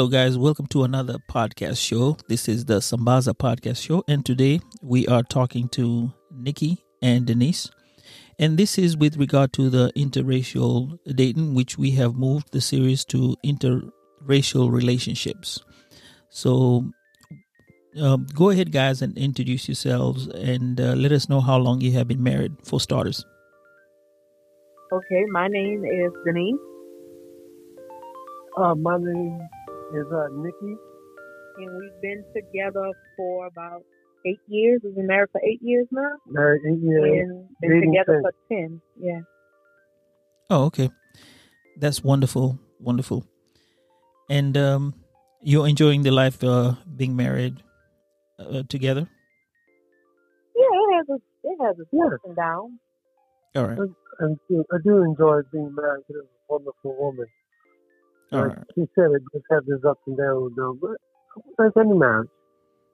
Hello, guys. Welcome to another podcast show. This is the Sambaza podcast show, and today we are talking to Nicky and Denise. And this is with regard to the interracial dating, which we have moved the series to interracial relationships. So, um, go ahead, guys, and introduce yourselves and uh, let us know how long you have been married, for starters. Okay, my name is Denise. Uh, my name is uh, Nicky. and we've been together for about eight years. We've been married for eight years now, Married eight years. and been dating together since. for ten. Yeah. Oh, okay. That's wonderful. Wonderful. And um, you're enjoying the life uh, being married uh, together? Yeah, it has a it has its Yeah. ups and downs. All right. And so I do enjoy being married to this wonderful woman. All Like right. She said it just has its ups and downs, though. But like any marriage.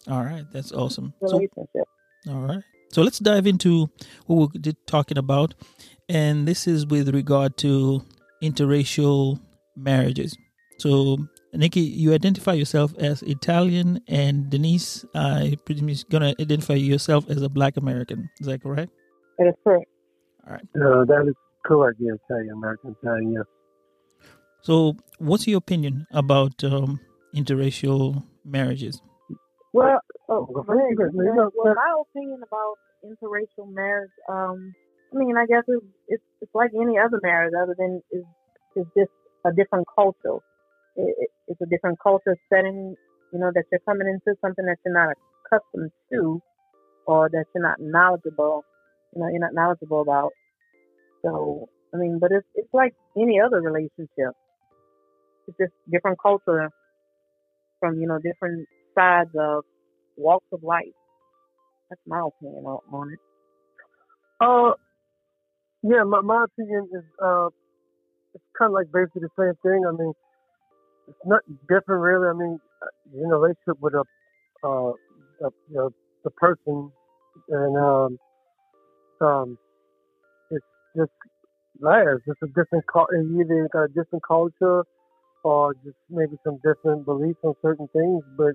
All right. That's awesome. So, all right. So let's dive into what we're talking about. And this is with regard to interracial marriages. So, Nicky, you identify yourself as Italian, and Denise, I pretty much going to identify yourself as a Black American. Is that correct? That is correct. Uh, that is correct. Yes, Italian American Italian. Yes. So, what's your opinion about um, interracial marriages? Well, oh, well, my opinion about interracial marriage, um, I mean, I guess it's it's, it's like any other marriage, other than is is just a different culture. It, it, it's a different culture setting. You know that you're coming into something that you're not accustomed to, or that you're not knowledgeable. You know, you're not knowledgeable about. So, I mean, but it's it's like any other relationship. It's just different culture from you know different sides of walks of life. That's my opinion on, it. Uh, yeah, my, my opinion is uh, it's kind of like basically the same thing. I mean, it's not different really. I mean, uh, in a relationship with a, uh, a, the the person, and um, um, it's just layers. It's a different You either got a different culture, or just maybe some different beliefs on certain things. But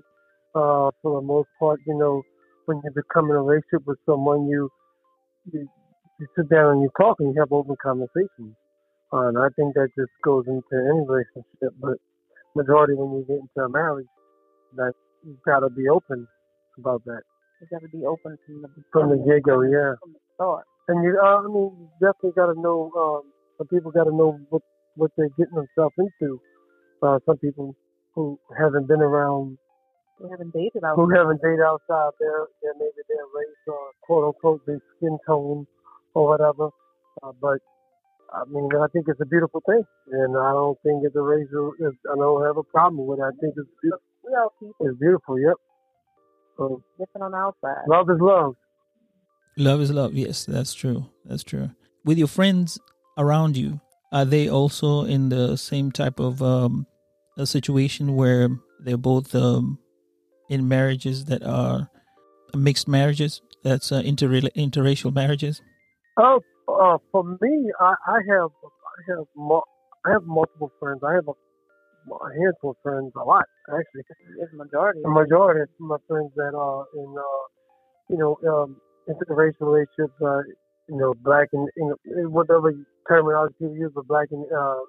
uh, for the most part, you know, when you become in a relationship with someone, you you, you sit down and you talk and you have open conversations. Uh, and I think that just goes into any relationship, but majority when you get into a marriage, that you gotta be open about that You got to be open from the from the get go. Yeah, from the start. and you, uh, I mean, you definitely gotta know. Um, some people gotta know what what they're getting themselves into. Uh, some people who haven't been around, We haven't dated out. who haven't dated outside their, their maybe their race or quote unquote their skin tone or whatever. Uh, but I mean, I think it's a beautiful thing, and I don't think it's a racial. It's, I don't have a problem with it. I think it's beautiful. We all people It's beautiful. Yep. So different on the outside. love is love. Love is love. Yes, that's true. That's true. With your friends around you, are they also in the same type of um, a situation where they're both um, in marriages that are mixed marriages? That's uh, inter interracial marriages. Oh, uh, for me, I, I have I have mul- I have multiple friends. I have a, a handful of friends, a lot actually. It's majority. The majority of my friends that are in, uh, you know, um, interracial relationships, uh, you know, black and, you know, whatever terminology you use, but black and, uh,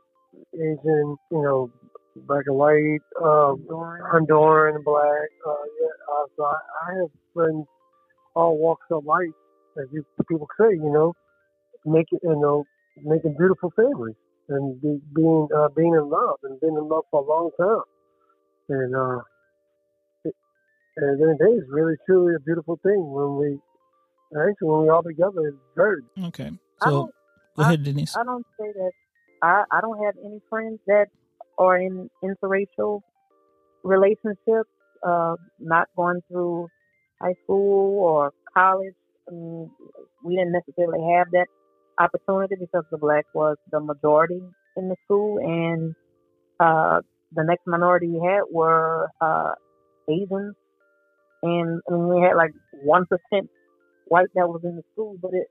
Asian, you know, black and white, uh, Honduran, black, uh, yeah, uh, so I, I have friends all walks of life, as you people say, you know, making, you know, making beautiful families and be, being, uh, being in love and being in love for a long time. and uh, it, and then it is really truly a beautiful thing when we actually when we all together. It's very Okay. So don't- go ahead, Denise. I don't say that. I I don't have any friends that are in interracial relationships. Uh, not going through high school or college. I mean, we didn't necessarily have that opportunity because the black was the majority in the school, and uh, the next minority we had were uh, Asians, and I mean, we had like one percent white that was in the school, but it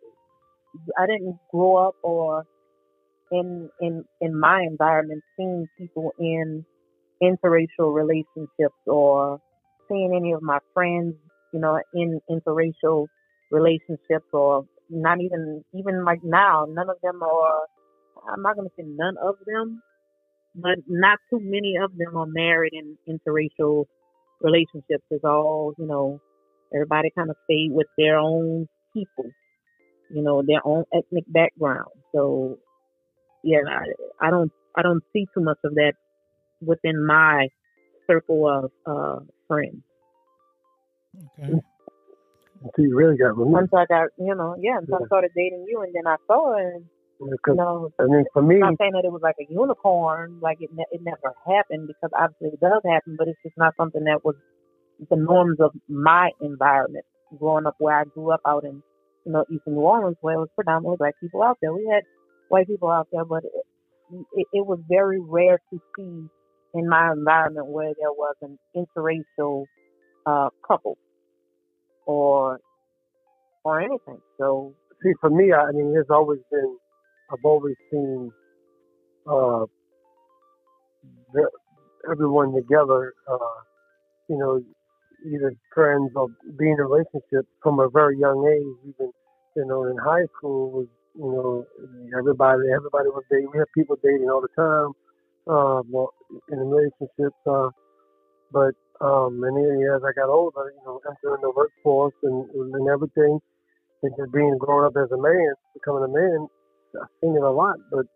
I didn't grow up or in in in my environment seeing people in interracial relationships or seeing any of my friends, you know, in interracial relationships or not even even like now, none of them are I'm not gonna say none of them, but not too many of them are married in interracial relationships. It's all, you know, everybody kind of stayed with their own people you know, their own ethnic background. So, yeah, I, I don't, I don't see too much of that within my circle of uh, friends. Okay. until you really got removed. Once I got, you know, yeah, until I Yeah. started dating you, and then I saw it, and you know, I mean, for me, I'm not saying that it was like a unicorn, like it, ne- it never happened because obviously it does happen, but it's just not something that was the norms of my environment growing up where I grew up out in, you know, East New Orleans where it was predominantly black people out there. We had white people out there, but it, it, it was very rare to see in my environment where there was an interracial uh, couple or or anything. So see, for me, I, mean, there's always been, I've always seen, uh, the, everyone together, uh, you know, either friends or being in a relationship from a very young age. Even, you know, in high school was, you know, everybody, everybody was dating. We had people dating all the time, uh, well, in relationships, uh, but, um, and then as I got older, you know, entering the workforce and, and everything, and just being grown up as a man, becoming a man, I've seen it a lot. But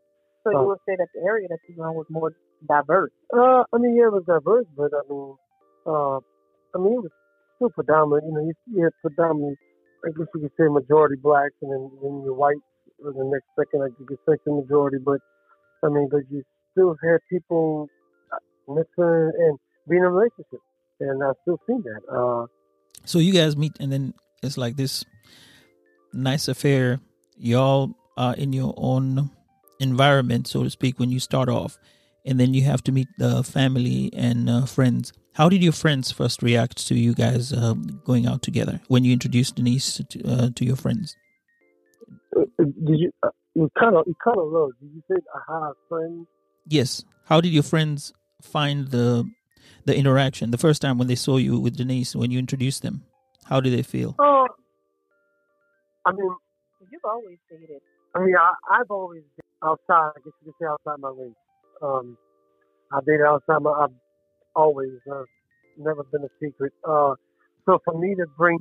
so you would say that the area that you were in was more diverse. uh, I mean, yeah, it was diverse, but I mean, uh, I mean, it was still predominant. You know, you, you had predominantly, I guess you could say, majority blacks, and then then your whites was the next second. I could say the majority, but I mean, but you still had people uh, mixing and being in a relationship, and I still see that. Uh, So you guys meet, and then it's like this nice affair. Y'all are in your own environment, so to speak, when you start off, and then you have to meet the family and uh, friends. How did your friends first react to you guys uh, going out together when you introduced Denise to, uh, to your friends? Did you? Uh, you kind of, you kind of low. Did you say aha, friends? Yes. How did your friends find the the interaction the first time when they saw you with Denise when you introduced them? How did they feel? Oh, I mean, You've always dated. I mean, I, I've always been outside. I guess you could say outside my race. Um, I dated outside my. I've always uh, never been a secret. Uh, so for me to bring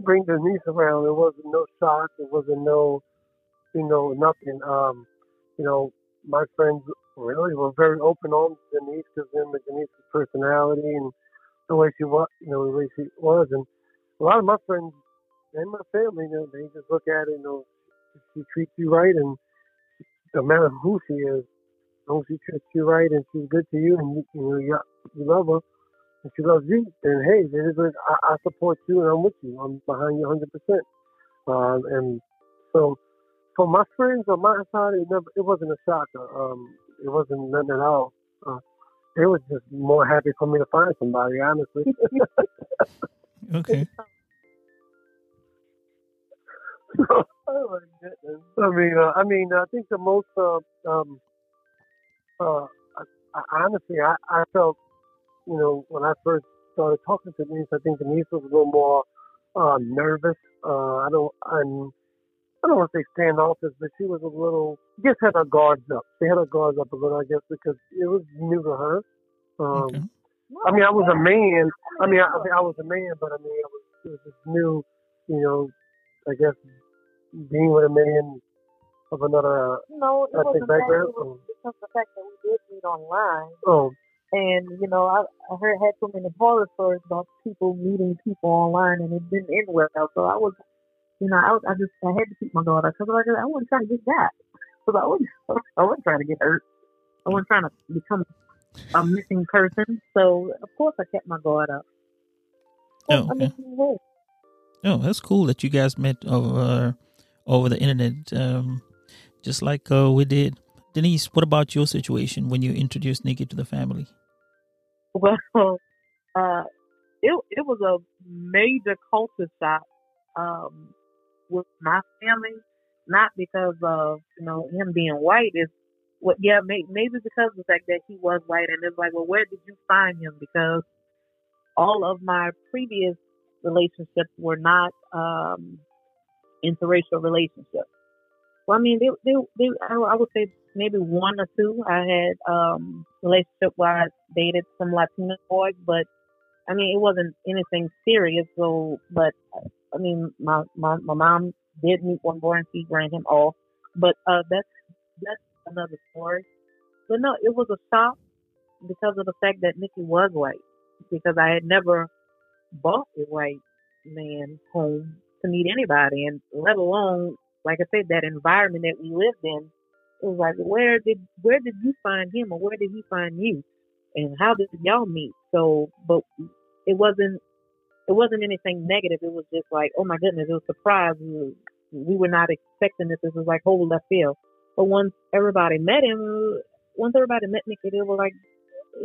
bring Denise around, it wasn't no shock. It wasn't no, you know, nothing. Um, you know, my friends really were very open on Denise because and Denise's personality and the way she was, you know, the way she was, and a lot of my friends and my family, you know, they just look at it, you know, she treats you right, and no matter who she is, as long as she treats you right and she's good to you, and you, you know, you, you love her, and she loves you, then hey, I, I support you and I'm with you. I'm behind you 100%. Um, and so, for my friends on my side, it never, it wasn't a shocker. Um, it wasn't nothing at all. Uh, they was just more happy for me to find somebody, honestly. Okay. oh my goodness. I mean, uh, I mean, I think the most, uh, um, uh, I, I, honestly, I, I felt, you know, when I first started talking to Denise, I think Denise was a little more uh, nervous. Uh, I don't, I'm, I don't want to say standoffish, but she was a little, I guess had her guards up. She had her guards up a little, I guess, because it was new to her. Um, Okay. I mean, I was a man. I mean, I, I was a man, but I mean, I was, it was just new, you know, I guess being with a man of another. Uh, No, it I think wasn't background, It was because the fact that we did meet online. oh, And you know, I, I heard had so many horror stories about people meeting people online, and it didn't end well. So I was, you know, I, was, I just I had to keep my guard up because like, I wasn't trying to get that. Because I wasn't I wasn't trying to get hurt. I wasn't trying to become a missing person. So of course I kept my guard up. Oh, okay. oh, that's cool that you guys met over over the internet, um, just like uh, we did. Denise, what about your situation when you introduced Nicky to the family? Well, uh, it it was a major culture shock um, with my family, not because of you know him being white. Is what yeah, maybe, maybe because of the fact that he was white, and it's like, well, where did you find him? Because all of my previous relationships were not um, interracial relationships. Well, I mean, they, they, they, I would say maybe one or two. I had um relationship where I dated some Latino boys, but I mean, it wasn't anything serious. So, but I mean, my my my mom did meet one boy and she ran him off. But uh, that's that's another story. But no, it was a shock because of the fact that Nicky was white. Because I had never brought a white man home to meet anybody, and let alone, like I said, that environment that we lived in. It was like, where did where did you find him, or where did he find you, and how did y'all meet? So, but it wasn't it wasn't anything negative. It was just like, oh my goodness, it was a surprise. We were, we were not expecting this. This was like whole left field. But once everybody met him, once everybody met Nicky, they were like,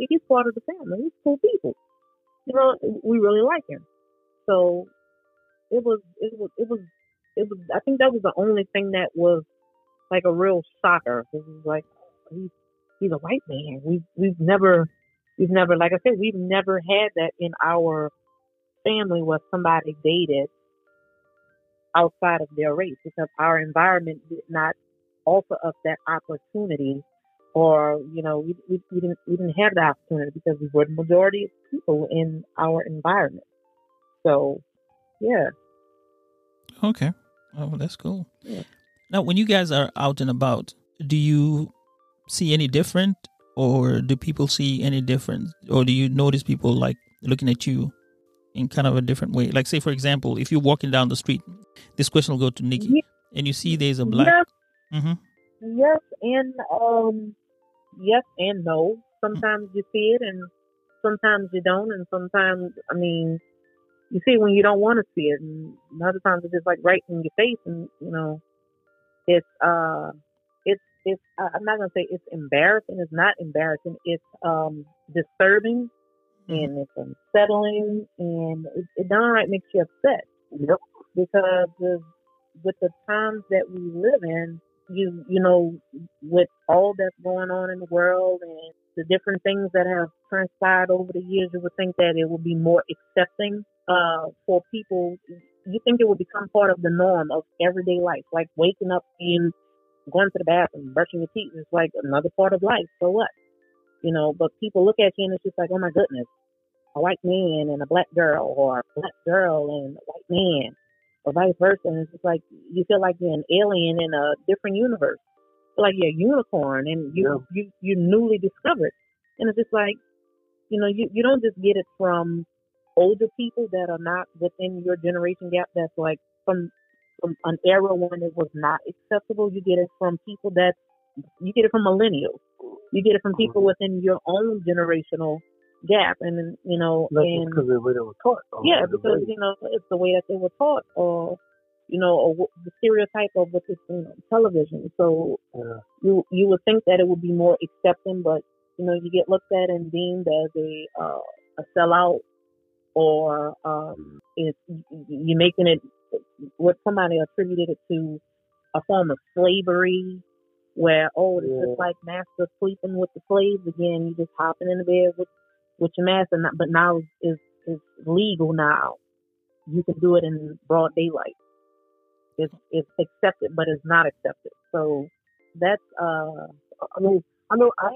he's part of the family. He's cool people. You know, we really like him. So it was, it was, it was, it was. I think that was the only thing that was like a real shocker. This is like he's he's a white man. We've we've never we've never like I said we've never had that in our family where somebody dated outside of their race because our environment did not offer us that opportunity or you know we, we, we didn't we didn't have the opportunity because we were the majority of people in our environment so yeah okay oh that's cool yeah. now when you guys are out and about do you see any different or do people see any difference or do you notice people like looking at you in kind of a different way like say for example if you're walking down the street this question will go to nicky and you see there's a black yeah Mm-hmm. Yes and um, yes and no. Sometimes you see it, and sometimes you don't, and sometimes I mean, you see it when you don't want to see it, and other times it's just like right in your face, and you know, it's uh, it's it's I'm not gonna say it's embarrassing. It's not embarrassing. It's um disturbing, mm-hmm. and it's unsettling, and it, it downright makes you upset. Yep. Because with the times that we live in, you you know with all that's going on in the world and the different things that have transpired over the years, you would think that it would be more accepting uh, for people. You think it would become part of the norm of everyday life, like waking up and going to the bathroom, brushing your teeth. It's like another part of life. So what? You know, but people look at you and it's just like, oh my goodness, a white man and a black girl, or a black girl and a white man or vice versa. And it's just like you feel like you're an alien in a different universe. like you're a unicorn and you yeah. you you're newly discovered. And it's just like, you know, you, you don't just get it from older people that are not within your generation gap that's like from from an era when it was not acceptable. You get it from people that you get it from millennials. You get it from people mm-hmm. within your own generational gap, and you know, That's and because the way they were taught. Yeah, because you know it's the way that they were taught, or you know, or the stereotype of what is on television. So yeah. you you would think that it would be more accepting, but you know, you get looked at and deemed as a uh, a sellout, or um, it's you're making it what somebody attributed it to a form of slavery where oh it's yeah. just like master sleeping with the slaves again you just hopping in the bed with with your master but now is is legal now. You can do it in broad daylight. It's it's accepted, but it's not accepted. So that's uh, I mean, I know I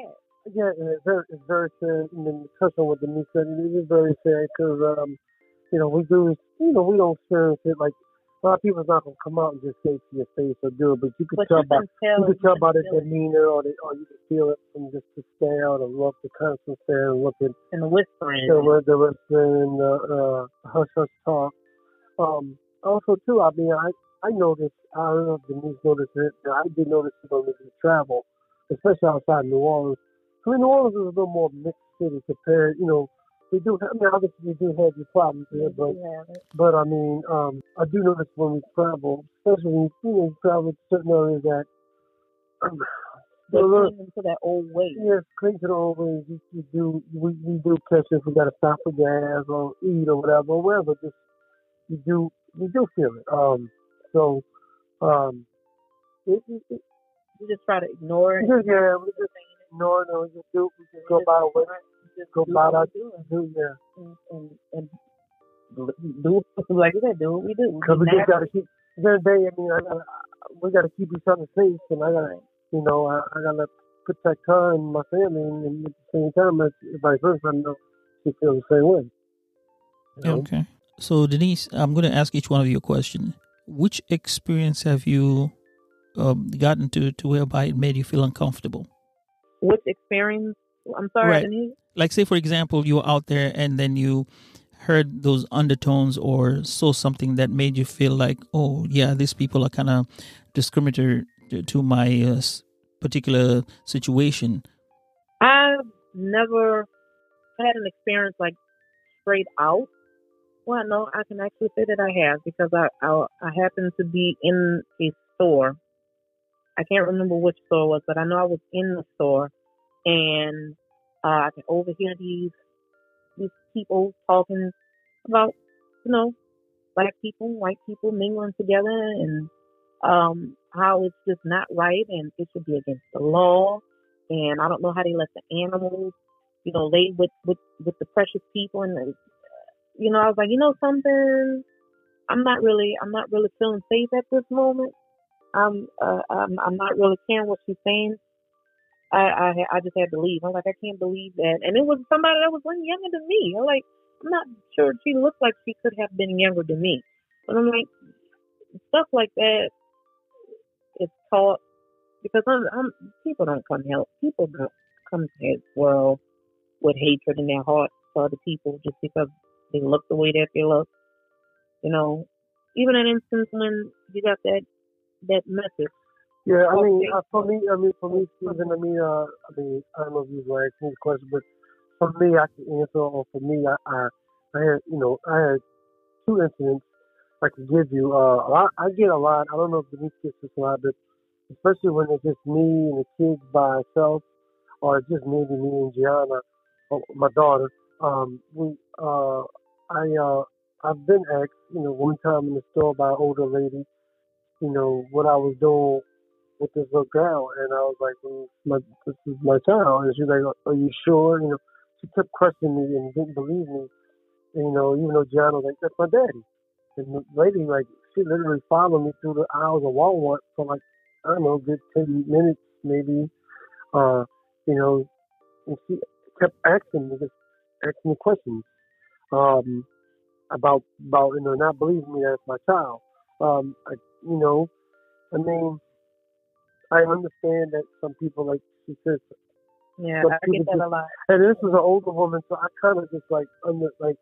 yeah, it's very it's very sad. And then touch on what Denise said, it is very sad because um, you know, we do you know we don't experience it like a lot of people's not gonna come out and just say to your face or do it, but you can But tell you by you can tell by can the demeanor or the, or you can feel it from just the stare, the look, the constant stare, and looking, in the whispering. the the whispering, the uh, hush hush talk. Um, also too, I mean, I I noticed. I don't know if Denise noticed it. but I did notice it when we travel, especially outside New Orleans. I mean, New Orleans is a little more mixed city compared. You know, we do. I mean, obviously we do have these problems here, but You but I mean, um, I do notice when we travel, especially when you know, you travel to certain areas that um, They they're a little- cling into that old way. Yes, cling to the old ways. You, you do, we, we do catch if we got to stop for gas or eat or whatever, or whatever. Just you do, we do feel it. Um, so, um, it, it, it, You just try to ignore it. yeah, yeah, we just no, no, we just do, we just go by with it. Just Go do by what our we do do, yeah. and, and, and do like you said, do what we do. Because we Be just got to natural. keep. At the end of the day, I mean, I gotta, we got to keep each other safe, and I gotta, you know, I, I gotta protect her and my family, and, and at the same time, it's vice versa. I know she feels the same way. You know? Okay. So, Denise, I'm going to ask each one of you a question. Which experience have you um, gotten to, to whereby it made you feel uncomfortable? Which experience? I'm sorry, Right. Like, say, for example, you were out there and then you heard those undertones or saw something that made you feel like, oh, yeah, these people are kind of discriminatory to- to my uh, particular situation. I've never had an experience like straight out. Well, no, I can actually say that I have because I I, I happened to be in a store. I can't remember which store it was, but I know I was in the store, and uh, I can overhear these these people talking about you know black people, white people mingling together, and um, how it's just not right and it should be against the law. And I don't know how they let the animals, you know, lay with with with the precious people. And you know, I was like, you know, something. I'm not really, I'm not really feeling safe at this moment. I'm, uh, I'm, I'm not really caring what she's saying. I, I, I just had to leave. I was like, I can't believe that. And it was somebody that was way younger than me. I'm like, I'm not sure she looked like she could have been younger than me. But I'm like, stuff like that is taught because I'm, I'm people don't come help. People don't come to this world with hatred in their heart for other people just because they look the way that they look. You know, even an instance when you got that that message. Yeah, I mean, uh, for me, I mean, for me, Stephen, I mean, uh, I mean, I don't know if you were asking the question, but for me, I can answer, or for me, I, I, I had, you know, I had two incidents I could give you. Uh, a lot, I get a lot. I don't know if Denise gets this a lot, but especially when it's just me and the kids by ourselves, or it's just maybe me and Gianna, or my daughter. Um, we, uh, I, uh, I've been asked, you know, one time in the store by an older lady, you know, what I was doing with this little girl, and I was like, well, my, "This is my child," and she's like, "Are you sure?" You know, she kept questioning me and didn't believe me. And, you know, even though Gianna was like, "That's my daddy," and the lady, like, she literally followed me through the aisles of Walmart for like, I don't know, good ten minutes maybe. Uh, you know, and she kept asking me, just asking me questions, um, about about you know not believing me it's my child. Um, I, you know, I mean, I understand that some people like she says, Yeah, I get that just- a lot. and this was an older woman, so I kind of just like under like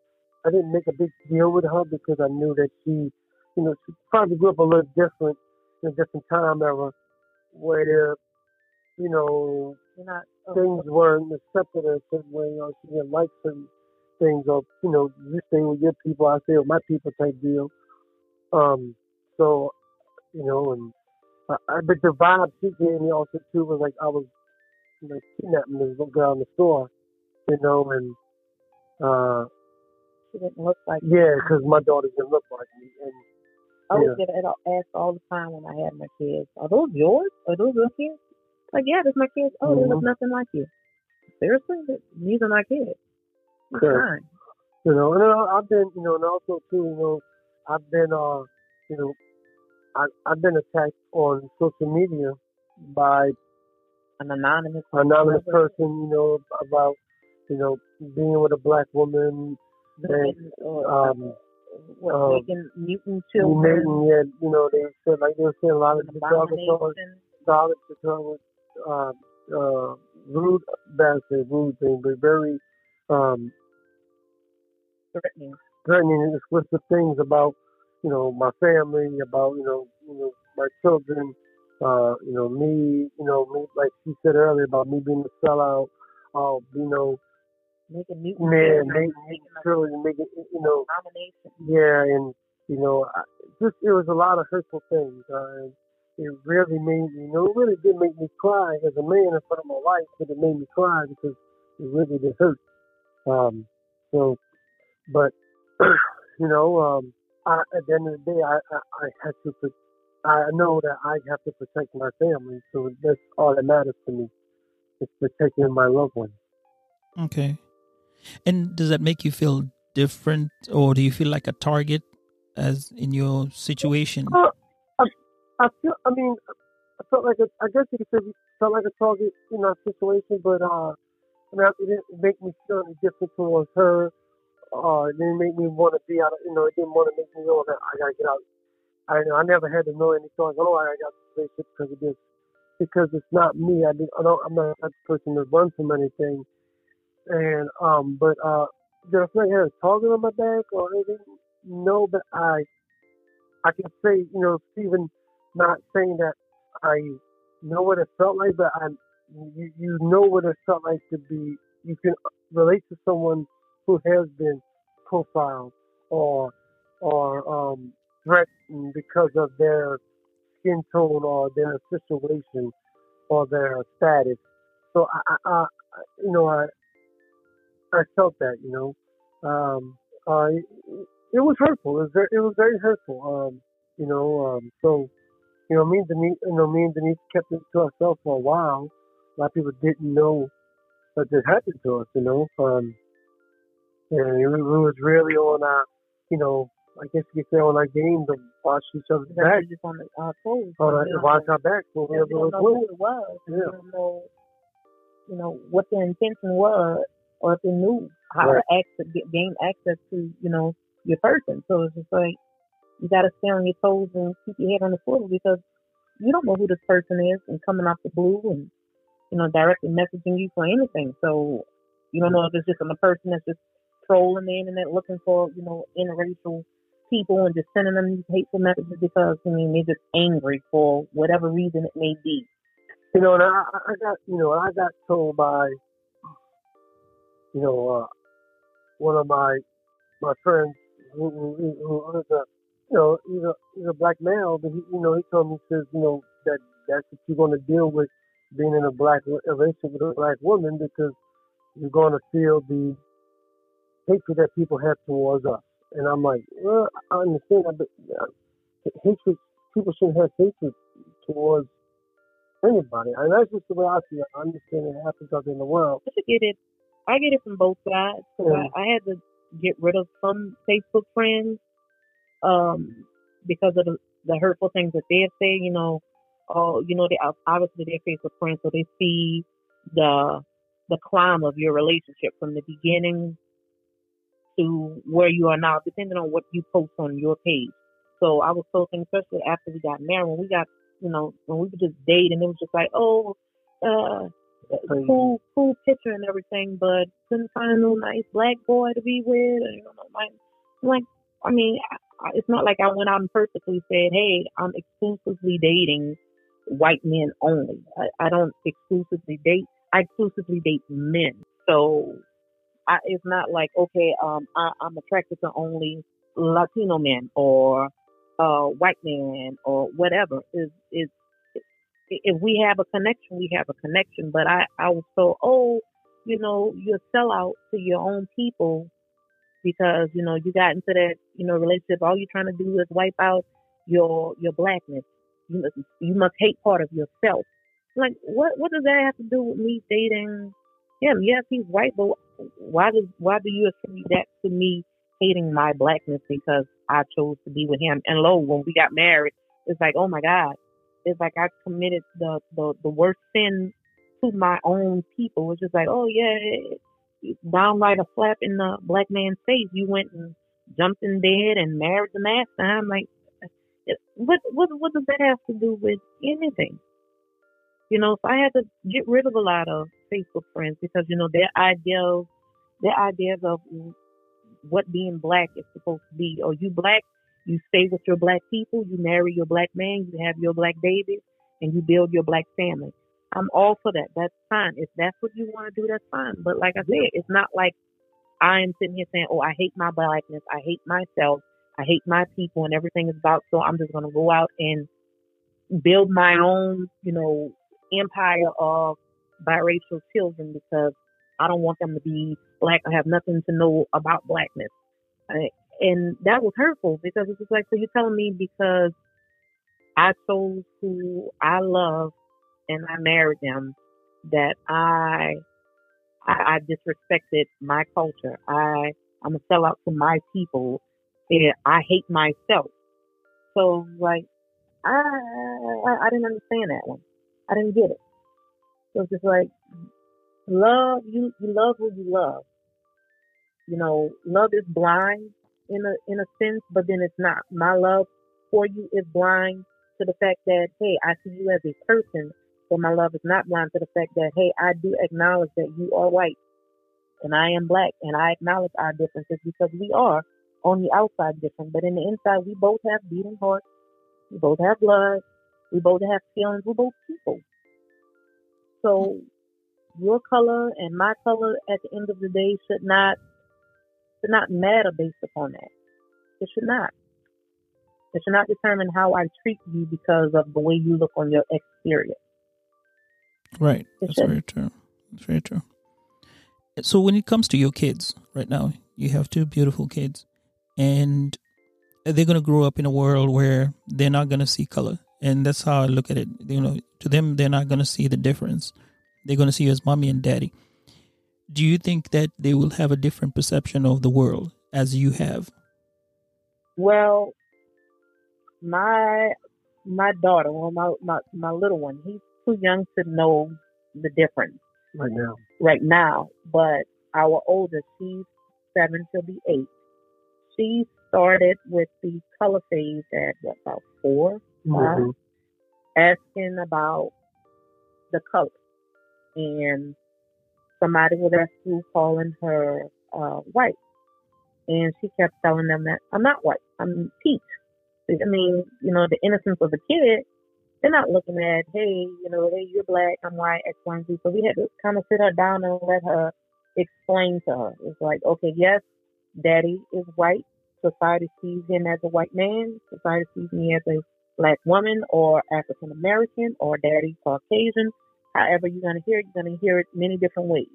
I didn't make a big deal with her because I knew that she, you know, she probably grew up a little different in a different time era where, you know, not. things weren't accepted a certain way, or she didn't like certain things, or you know, you stay with your people, I stay with my people type deal. Um, so, you know, and I, I, but the vibe she gave me also too was like I was, you know, kidnapping this little girl in the store, you know, and uh, she didn't look like. yeah, because my daughter didn't look like me, and I Yeah. would get asked all the time when I had my kids. Are those yours? Are those your kids? Like, yeah, that's my kids. Oh, they look Mhm. nothing like you. Seriously, these are my kids. Correct. you know, and I've been, you know, and also too, you know, I've been, uh, you know, I've been attacked on social media by An anonymous. anonymous person, you know, about, you know, being with a black woman and um what, Um, making mutant children, Mating, yeah, you know, they said like they were saying a lot of the derogatory, derogatory, uh, uh, rude, bad say rude thing, but very um, threatening. threatening explicit things about, you know, my family, about, you know, you know, my children, uh, you know, me, you know, me, like she said earlier about me being a sellout, uh, you know, Making mutant man, children, making making children, making, you know, yeah, and, you know, I, just, it was a lot of hurtful things, uh, it really made me, you know, it really did make me cry as a man in front of my wife, but it made me cry because it really did hurt. Um, so, but, you know, um, I, at the end of the day, I, I, I had to, I know that I have to protect my family, so that's all that matters to me. It's protecting my loved ones. Okay. And does that make you feel different, or do you feel like a target as in your situation? Uh, I, I feel, I mean, I felt like a, I guess you could say felt like a target in our situation, but uh, I mean, it didn't make me feel any different towards her. Uh, it didn't make me want to be out. Of, you know, it didn't want to make me know that I gotta get out. I I never had to know any thoughts. Oh, I got this because of this, because it's not me. I did. I don't. I'm not that person that runs from anything. And um, but uh, I had a target on my back or anything? No, but I I can say, you know, Stephen, not saying that I know what it felt like, but I, you, you know what it felt like to be, you can relate to someone who has been profiled or, or, um, threatened because of their skin tone or their situation or their status. So I, I, I you know, I, I felt that, you know, um, it, it was hurtful. It was very, it was very hurtful. Um, you know, um, so, you know, me and Denise, you know, me and Denise kept it to ourselves for a while. A lot of people didn't know that this happened to us, you know. Um, and we, we was really on our, you know, I guess you could say on our game to watch each other's back, just on the uh, toes. on our, You watch know- our back we don't know who it was. Yeah. don't know, you know, what their intention was, or if they knew how Right. to access, get, gain access to, you know, your person. So it's just like you got to stay on your toes and keep your head on the swivel because you don't know who this person is and coming off the blue and you know directly messaging you for anything. So you don't know if it's just a person that's just trolling the internet looking for you know interracial people and just sending them these hateful messages because I mean they're just angry for whatever reason it may be. You know, and I, I got, you know, I got told by, you know, uh, one of my my friends who, who, who is a, you know, he's a he's a black male, but he, you know, he told me, says, you know, that that's what you're going to deal with being in a black a relationship with a black woman because you're going to feel the hatred that people have towards us. And I'm like, well, I understand that, but uh, hatred, people shouldn't have hatred towards anybody. And that's just the way I see it. I understand it happens out in the world. I get it. I get it from both sides. 'cause Yeah. I, I had to get rid of some Facebook friends um, because of the, the hurtful things that they have said. You know, oh, you know, they obviously they're Facebook friends, so they see the the climb of your relationship from the beginning to where you are now, depending on what you post on your page. So I was posting, especially after we got married, when we got, you know, when we were just dating, it was just like, oh, uh, cool, cool picture and everything, but couldn't find no nice black boy to be with. Or, you know, like, like, I mean, it's not like I went out and purposely said, hey, I'm exclusively dating white men only. I, I don't exclusively date. I exclusively date men. So I, it's not like okay, um, I, I'm attracted to only Latino men or uh, white men or whatever. Is is if we have a connection, we have a connection. But I, I was told, oh, you know, you're a sellout to your own people because you know you got into that you know relationship. All you're trying to do is wipe out your your blackness. You must you must hate part of yourself. Like what what does that have to do with me dating him? Yes, he's white, but why does why do you attribute that to me hating my blackness because I chose to be with him? And lo, when we got married, it's like, oh my God, it's like I committed the the, the worst sin to my own people. It's just like, oh yeah, downright a slap in the black man's face. You went and jumped in bed and married the master. I'm like, what what what does that have to do with anything? You know, so I had to get rid of a lot of Facebook friends because you know their ideals, their ideas of what being black is supposed to be. Or you black, you stay with your black people, you marry your black man, you have your black babies, and you build your black family. I'm all for that. That's fine. If that's what you want to do, that's fine. But like I said, it's not like I am sitting here saying, "Oh, I hate my blackness. I hate myself. I hate my people, and everything is about." So I'm just going to go out and build my own, you know, empire of biracial children because I don't want them to be black or have nothing to know about blackness. Uh, and that was hurtful because it was like, so you're telling me because I chose who I love and I married them that I, I, I disrespected my culture. I, I'm a sellout to my people. And I hate myself. So like, I, I, I didn't understand that one. I didn't get it. So it's just like, love, you, you love who you love. You know, love is blind in a, in a sense, but then it's not. My love for you is blind to the fact that, hey, I see you as a person, but my love is not blind to the fact that, hey, I do acknowledge that you are white and I am black and I acknowledge our differences because we are on the outside different, but in the inside, we both have beating hearts. We both have blood. We both have feelings. We're both people. So your color and my color at the end of the day should not should not matter based upon that. It should not. It should not determine how I treat you because of the way you look on your exterior. Right. It That's should. very true. That's very true. So when it comes to your kids right now, you have two beautiful kids and they're going to grow up in a world where they're not going to see color and that's how I look at it. You know, to them, they're not going to see the difference. They're going to see you as mommy and daddy. Do you think that they will have a different perception of the world as you have? Well, my my daughter, well, my my my little one, he's too young to know the difference right now. Right now, but our oldest, she's seven, she'll be eight. She started with the color phase at what, about four, mm-hmm. asking about the color. And somebody was at school calling her uh, white. And she kept telling them that I'm not white, I'm peach. I mean, you know, the innocence of a kid, they're not looking at, hey, you know, hey, you're black, I'm white, X, Y, and Z. So we had to kind of sit her down and let her explain to her. It's like, okay, yes, daddy is white. Society sees him as a white man. Society sees me as a black woman or African American or daddy Caucasian. However, you're going to hear it, you're going to hear it many different ways.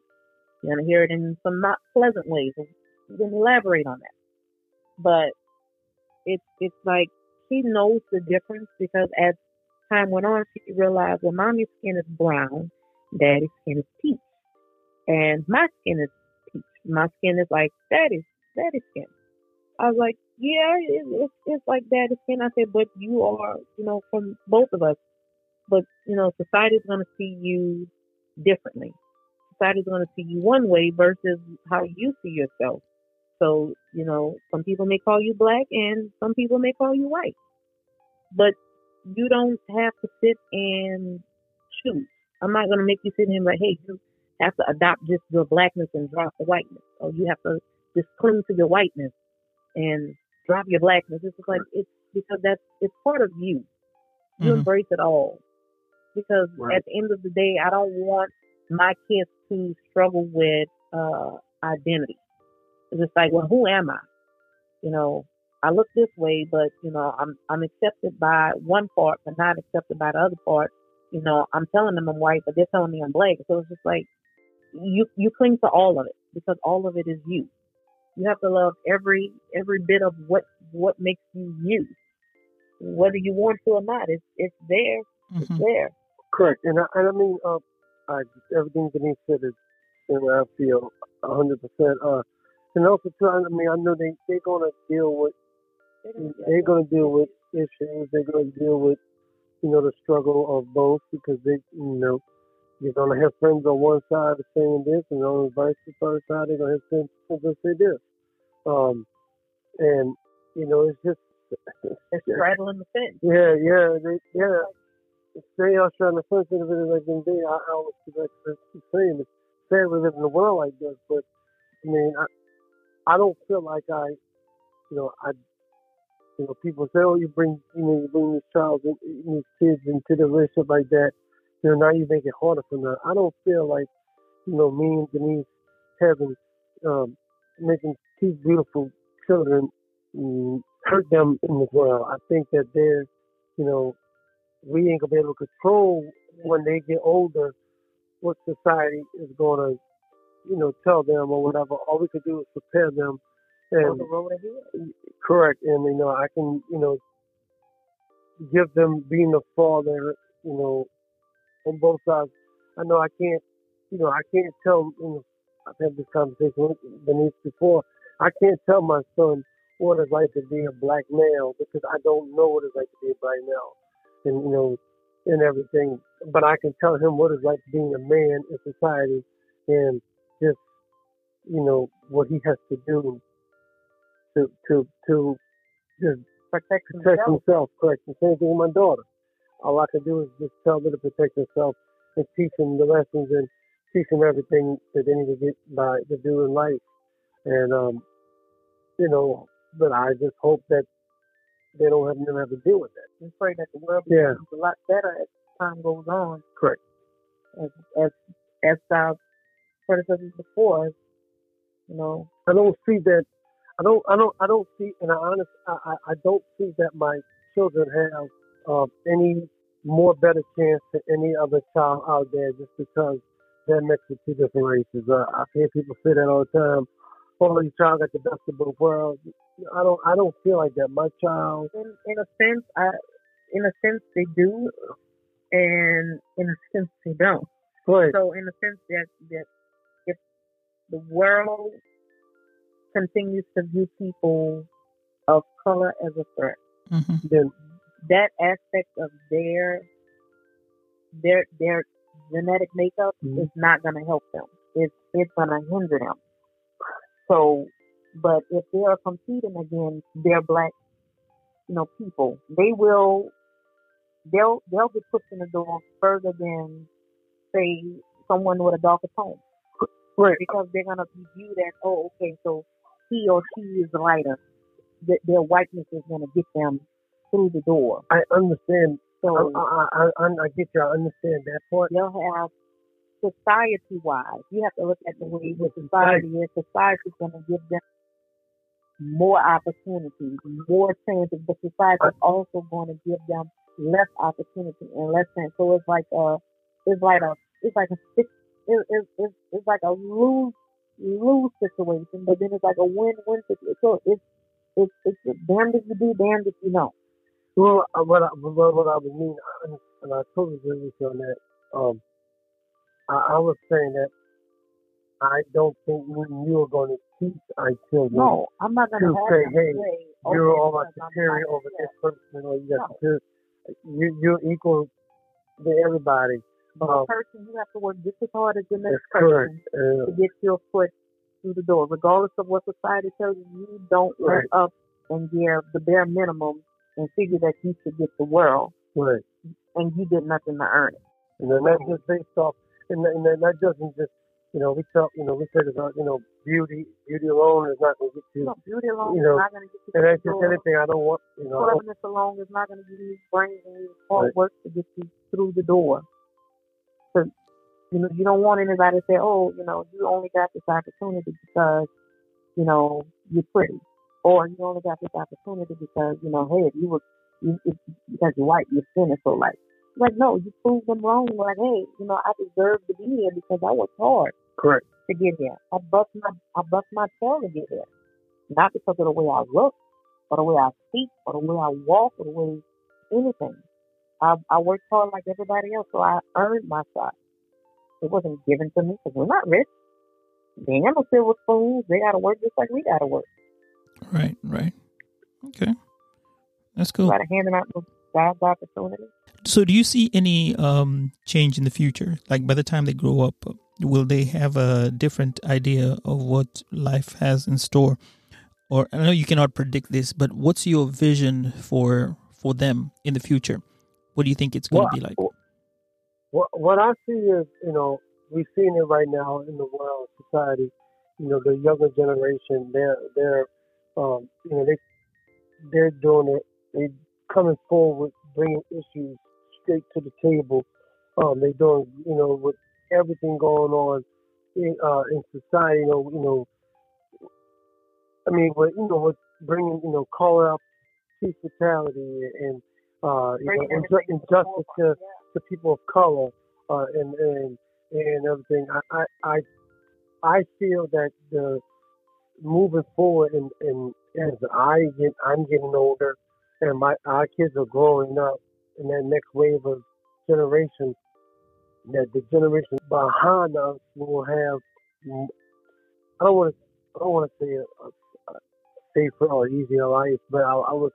You're going to hear it in some not pleasant ways. You can elaborate on that. But it's, it's like she knows the difference because as time went on, she realized, well, mommy's skin is brown, daddy's skin is peach. And my skin is peach. My skin is like daddy's, daddy's skin. I was like, yeah, it, it's it's like that. It's Can I said, but you are, you know, from both of us. But you know, society is going to see you differently. Society is going to see you one way versus how you see yourself. So you know, some people may call you black, and some people may call you white. But you don't have to sit and choose. I'm not going to make you sit here and like, hey, you have to adopt just your blackness and drop the whiteness, or you have to just cling to your whiteness and drop your blackness. It's like it's because that's it's part of you. You mm-hmm. embrace it all. Because right. at the end of the day, I don't want my kids to struggle with uh identity. It's just like, well, who am I? You know, I look this way, but you know, I'm I'm accepted by one part, but not accepted by the other part. You know, I'm telling them I'm white, but they're telling me I'm black. So it's just like you you cling to all of it because all of it is you. You have to love every every bit of what what makes you you, whether you want to or not. It's it's there. Mm-hmm. It's there. Correct, and I, and I mean, uh, I just everything Denise said is, and I feel a hundred percent. Uh, and also too, I mean, I know they they're gonna deal with they're gonna deal with issues. They're gonna deal with you know the struggle of both because they you know you're gonna have friends on one side saying this, and on the vice versa side, they're gonna have friends that say this. Um, and you know, it's just it's straddling the fence. Yeah, yeah, they, yeah. They are trying to fence it like in day. I, I was like saying it's sad we live in a world like this, but I mean, I I don't feel like I, you know, I, you know, people say, oh, you bring, you know, you bring this child and these kids into the relationship like that. You know, now you make it harder for them. I don't feel like, you know, me and Denise having, um, making two beautiful children mm, hurt them in the world. I think that they're, you know, we ain't gonna be able to control when they get older what society is gonna, you know, tell them or whatever. All we could do is prepare them and the road ahead. correct. And you know, I can, you know, give them being a father, you know, on both sides. I know I can't, you know, I can't tell. You know, I've had this conversation with Denise before. I can't tell my son what it's like to be a black male because I don't know what it's like to be a black male, and you know, and everything. But I can tell him what it's like being a man in society, and just you know what he has to do to to to just Protect protect himself. himself. Correct. The same thing with my daughter. All I can do is just tell her to protect herself and teach him the lessons and teach him everything that they need to get by to do in life. And um, you know, but I just hope that they don't have never have to deal with that. We pray that the world Yeah. becomes a lot better as time goes on. Correct. As as as our predecessors before you know, I don't see that. I don't. I don't. I don't see. And I honest. I. I, I don't see that my children have uh, any more better chance than any other child out there just because they're mixed with two different races. Uh, I hear people say that all the time. Your child got the best of both worlds. I don't. I don't feel like that. My child. in in a sense, I in a sense they do, and in a sense they don't. Right. So in a sense that that if the world continues to view people of color as a threat, hmm Then that aspect of their their their genetic makeup Mhm. is not going to help them. It's it's going to hinder them. So, but if they are competing against their black, you know, people, they will they'll they'll get pushed in the door further than say someone with a darker tone right. because they're going to be viewed as oh okay so he or she is lighter. Th- Their whiteness is going to get them through the door. I understand. I, So I, I, I, I get you. I understand that part. they'll have society wise. You have to look at the way the society is. Society is going to give them more opportunities, more chances, but society is also going to give them less opportunity and less chance. So it's like a, it's like a, it's like a, it's, it, it, it's, it's like a lose lose situation, but then it's like a win win situation. So it's it's it's damned if you do, damned if you don't. Well, uh, what I, what, what I would mean, and I totally agree with you on that. Um, I, I was saying that I don't think you are going to teach our children. No, I'm not going To say, hey, say, You're okay, all I'm superior over this person, or you got No. You, you're equal to everybody. Um, a person, you have to work just as hard as the next person Uh, to get your foot through the door, regardless of what society tells you. You don't Right. work up and give the bare minimum and figure that you should get the world, right. and you did nothing to earn it. And then that's just based off, and, and that doesn't just, you know, we talk, you know, we said about, you know, beauty, beauty alone is not going to get you. No, beauty alone You know, is not going to get you And that's just anything I don't want, you know. Cleverness alone is not going to give you brains and hard Right. work to get you through the door. So, you know, you don't want anybody to say, "Oh, you know, you only got this opportunity because, you know, you're pretty," or you only got this opportunity because, you know, hey, if you were, you, if, because you're white, your skin is so light. Like, no, you proved them wrong. Like, hey, you know, I deserve to be here because I worked hard Correct. to get here. I bust my I bust my tail to get here. Not because of the way I look, or the way I speak, or the way I walk, or the way anything. I I worked hard like everybody else, so I earned my shot. It wasn't given to me because we're not rich. They ain't no silver spoons. They got to work just like we got to work. Right, right. Okay. That's cool. Got to hand out jobs opportunities. So, do you see any um, change in the future? Like, by the time they grow up, will they have a different idea of what life has in store? or I know you cannot predict this, but what's your vision for for them in the future? What do you think it's going Well, to be like? What what I see is, you know, we're seeing it right now in the world, society. You know, the younger generation, they're they're, um, you know, they they're doing it. They coming forward, bringing issues straight to the table. Um, they doing, you know, with everything going on in uh, in society. You know, you know, I mean, with you know, with bringing, you know, calling out police brutality and uh, you know, Bringing inju- to the injustice to forefront, to people of color uh, and and and everything. I, I I I feel that the moving forward and, and as I get I'm getting older and my our kids are growing up in that next wave of generation that the generation behind us will have I don't want to I don't want to say a, a, safer or easier life, but I, I was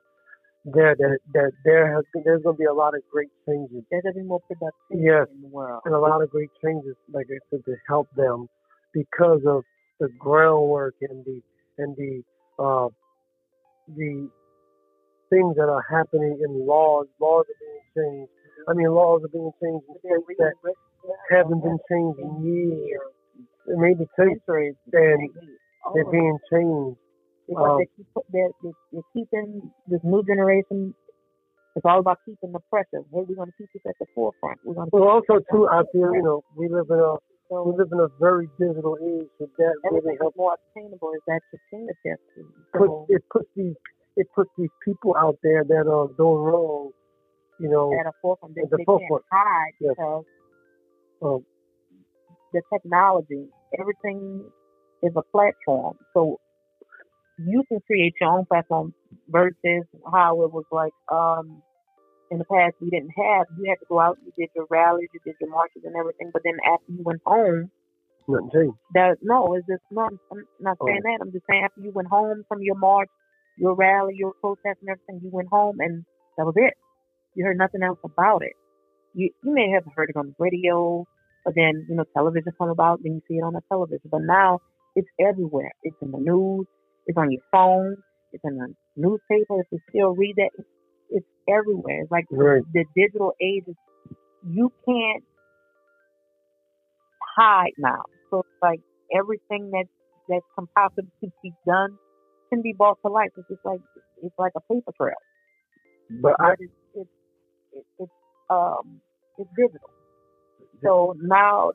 there that that there has there's going to be a lot of great changes There's gonna be more productivity Yes. in the world. and a lot of great changes, like I said, to help them because of the groundwork and the and the uh, the things that are happening in laws. Laws are being changed. I mean, laws are being changed in states that haven't been changed in years. Maybe centuries, centuries. and they're being changed. because um, they keep they're, they're, keeping this new generation. It's all about keeping the pressure. Hey, we're gonna keep this at the forefront. We're gonna. Well, also too, I feel you know we live in a we live in a very digital age, so that really helps more attainable. Is that your fingertips. puts So it puts these it puts these people out there that are doing wrong, you know, at a forefront, At the they can't hide Yes. because um, the technology, everything is a platform. So you can create your own platform versus how it was like um in the past we didn't have you had to go out, you did your rallies, you did your marches and everything, but then after you went home nothing changed. that no, it's just not I'm not saying Oh. that. I'm just saying after you went home from your march, your rally, your protest and everything, you went home and that was it. You heard nothing else about it. You you may have heard it on the radio, but then, you know, television come about, then you see it on the television. But now it's everywhere. It's in the news, it's on your phone, it's in the newspaper, if you still read that, it's, it's everywhere. It's like Right. the digital age is you can't hide now. So it's like everything that that can possibly be done can be bought to life. It's just like it's like a paper trail, But I but it's it's it's, it's um it's digital. So now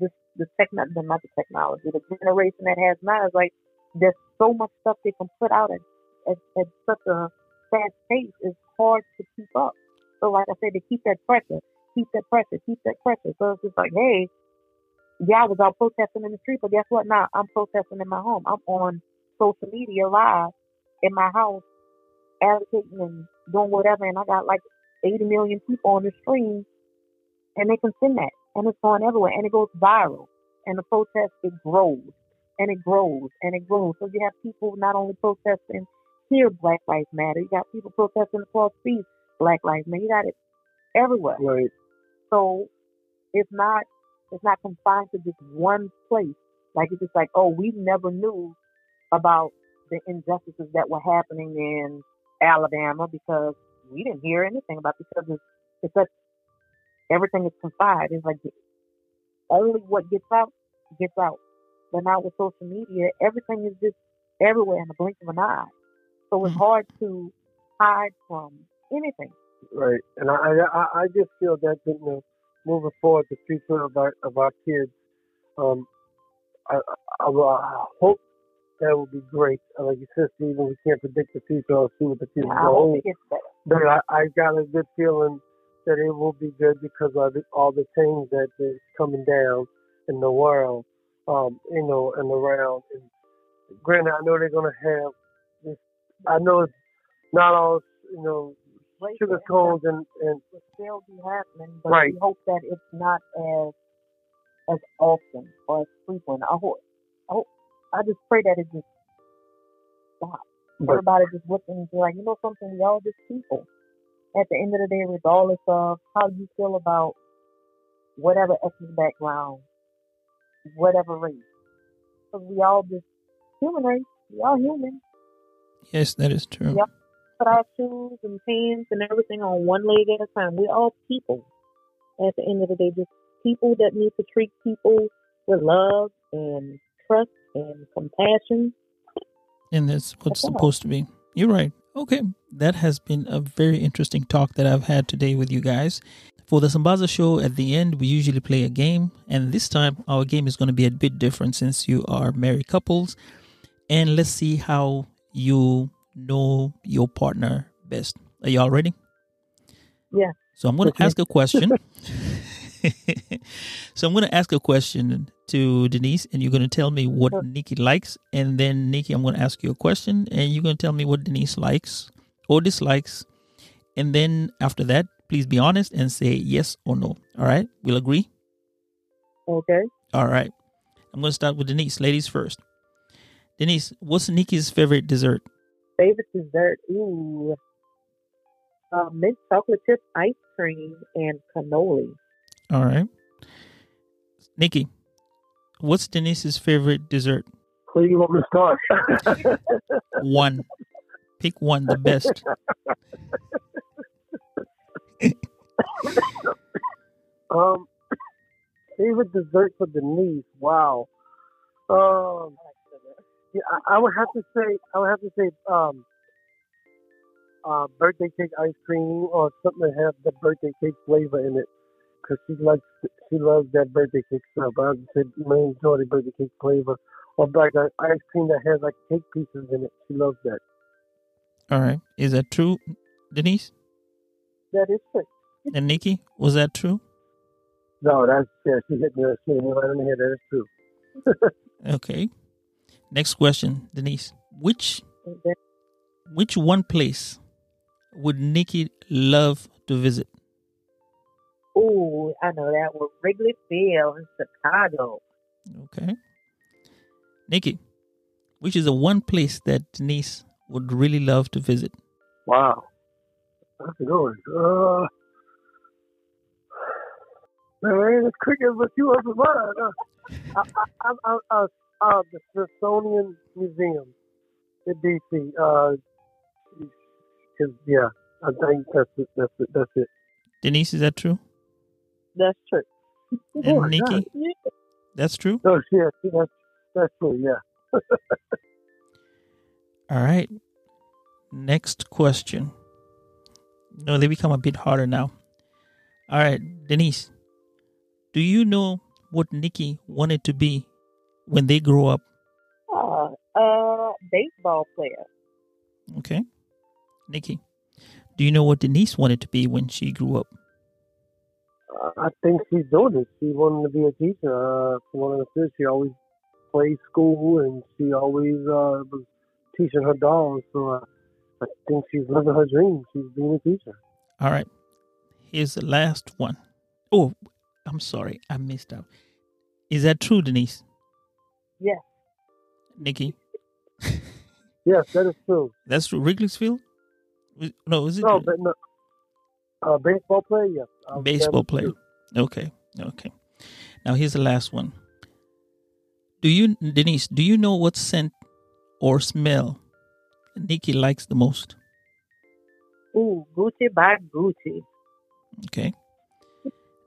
this the the not the technology, the generation that has now is like there's so much stuff they can put out at at, at such a fast pace. It's hard to keep up. So like I said, to keep that pressure, keep that pressure, keep that pressure. So it's just like, hey, yeah, I was out protesting in the street, but guess what? Now I'm protesting in my home. I'm on social media live in my house, advocating and doing whatever, and I got like 80 million people on the screen, and they can send that, and it's going everywhere, and it goes viral, and the protest it grows, and it grows, and it grows. So you have people not only protesting here, Black Lives Matter. You got people protesting across the seas, Black Lives Matter. You got it everywhere. right. So it's not it's not confined to just one place. Like it's just like, oh, we never knew about the injustices that were happening in Alabama because we didn't hear anything about it because it's, it's such everything is confined. It's like only what gets out gets out. But now with social media, everything is just everywhere in the blink of an eye. So it's Mhm. hard to hide from anything. Right, and I, I, I just feel that you know, moving forward, the future of our of our kids, um, I, I, I hope that will be great. Like you said, Stephen, we can't predict the future or see what the future I will hope hold. it gets better. But I, I got a good feeling that it will be good because of all the things that is coming down in the world, um, you know, and around. And granted, I know they're gonna have this. I know it's not all, you know, sugar cones and and will still be happening, but Right. we hope that it's not as as often or as frequent. I hope, I hope, I just pray that it just stops. but Everybody just looking and be like, you know something, we all just people. At the end of the day, regardless of how you feel about whatever ethnic background, whatever race, because we all just human race, we all human. Yes, that is true. Yep. Put our shoes and pants and everything on one leg at a time. We're all people. At the end of the day, just people that need to treat people with love and trust and compassion. And that's what's That's supposed to be. You're right. Okay. That has been a very interesting talk that I've had today with you guys. For the Sambaza show, at the end, we usually play a game. And this time, our game is going to be a bit different since you are married couples. And let's see how you know your partner best. Are y'all ready? Yeah. So I'm going to Okay. ask a question. so I'm going to ask a question to Denise, and you're going to tell me what Sure. Nicky likes, and then Nicky, I'm going to ask you a question, and you're going to tell me what Denise likes or dislikes, and then after that, please be honest and say yes or no. All right, we'll agree. Okay. All right, I'm going to start with Denise. Ladies first. Denise, what's Nicky's favorite dessert? Favorite dessert? Ooh. Uh, mint chocolate chip ice cream and cannoli. All right, Nicky, what's Denise's favorite dessert? Where do you want me to start? One. Pick one, the best. um, favorite dessert for Denise? Wow. Um, yeah, I, I would have to say, I would have to say, um, uh, birthday cake ice cream or something that has the birthday cake flavor in it, because she likes, she loves that birthday cake stuff. I would say majority birthday cake flavor, or like a ice cream that has like cake pieces in it. She loves that. All right. Is that true, Denise? That is true. And Nicky, was that true? No, that's yeah. She hit me. She hit me right in the head. That is true. Okay. Next question, Denise. Which which one place would Nicky love to visit? Ooh, I know that one. Wrigley Field in Chicago. Okay. Nicky, which is the one place that Denise would really love to visit? Wow. That's a good one. Uh, man, ain't as quick as what you was mine. Uh, I, I, I, I, uh, uh, the Smithsonian Museum in D.C. Uh, 'cause, yeah, I think that's it. That's it. That's it. Denise, is that true? That's true. And my Nicky. Yeah. that's true? Oh, yeah, that's that's true. Yeah. All right. Next question. No, they become a bit harder now. All right, Denise. Do you know what Nicky wanted to be when they grow up? Uh, uh, baseball player. Okay. Nicky. Do you know what Denise wanted to be when she grew up? I think she's doing it. She wanted to be a teacher. Uh, from what I understood, she always played school and she always uh, was teaching her dolls. So uh, I think she's living her dream. She's being a teacher. All right. Here's the last one. Oh, I'm sorry. I missed out. Is that true, Denise? Yes. Nicky? Yes, that is true. That's true. Wrigley's Field? No, is it No, but no. Uh, baseball player, yes. Uh, baseball player? Okay. Okay. Now here's the last one. Do you, Denise, do you know what scent or smell Nicky likes the most? Ooh, Gucci by Gucci. Okay.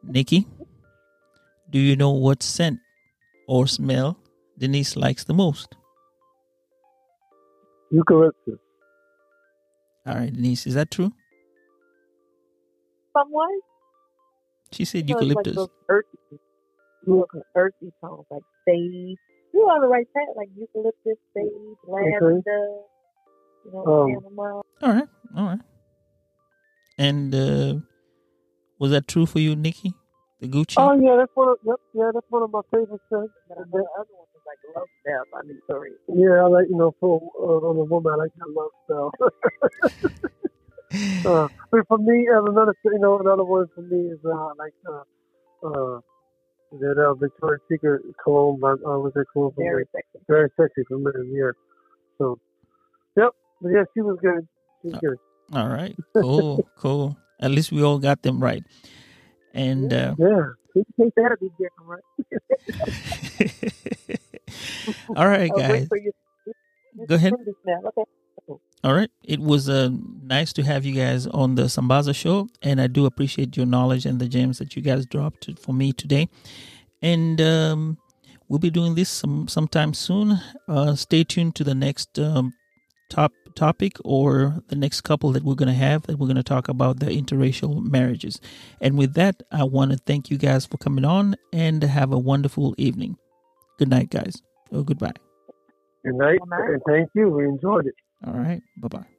Nicky, do you know what scent or smell Denise likes the most? You Eucalyptus. All right, Denise, is that true? Someone? She said You know, it's eucalyptus. Like those earthy, those earthy tones, like sage. You on the right path, like eucalyptus, sage, lavender, you know, Um, chamomile. all right, all right. And uh, was that true for you, Nicky? The Gucci? Oh yeah, that's one. Of, yep, yeah, that's one of my favorite scents. The other one is like love spell by me, sorry. Yeah, I like you know for uh, on a woman, I like that love spell. uh, but for me, uh, another you know another one for me is uh, like uh, uh, that uh, Victoria's Secret cologne. By, uh, what's that cologne? from Very there? sexy. very sexy for men. Yeah. So, yep. But yeah, she was good. She was good. all right, cool, cool. At least we all got them right. And uh, Yeah. You think that'll be different, right? all right, guys, for you. you Go ahead. Okay. All right. It was uh, nice to have you guys on the Sambaza show, and I do appreciate your knowledge and the gems that you guys dropped for me today. And um, we'll be doing this some sometime soon. Uh, stay tuned to the next um, top topic or the next couple that we're going to have that we're going to talk about the interracial marriages. And with that, I want to thank you guys for coming on and have a wonderful evening. Good night, guys. Or goodbye. Good night, Good night. and thank you. We enjoyed it. All right. Bye bye.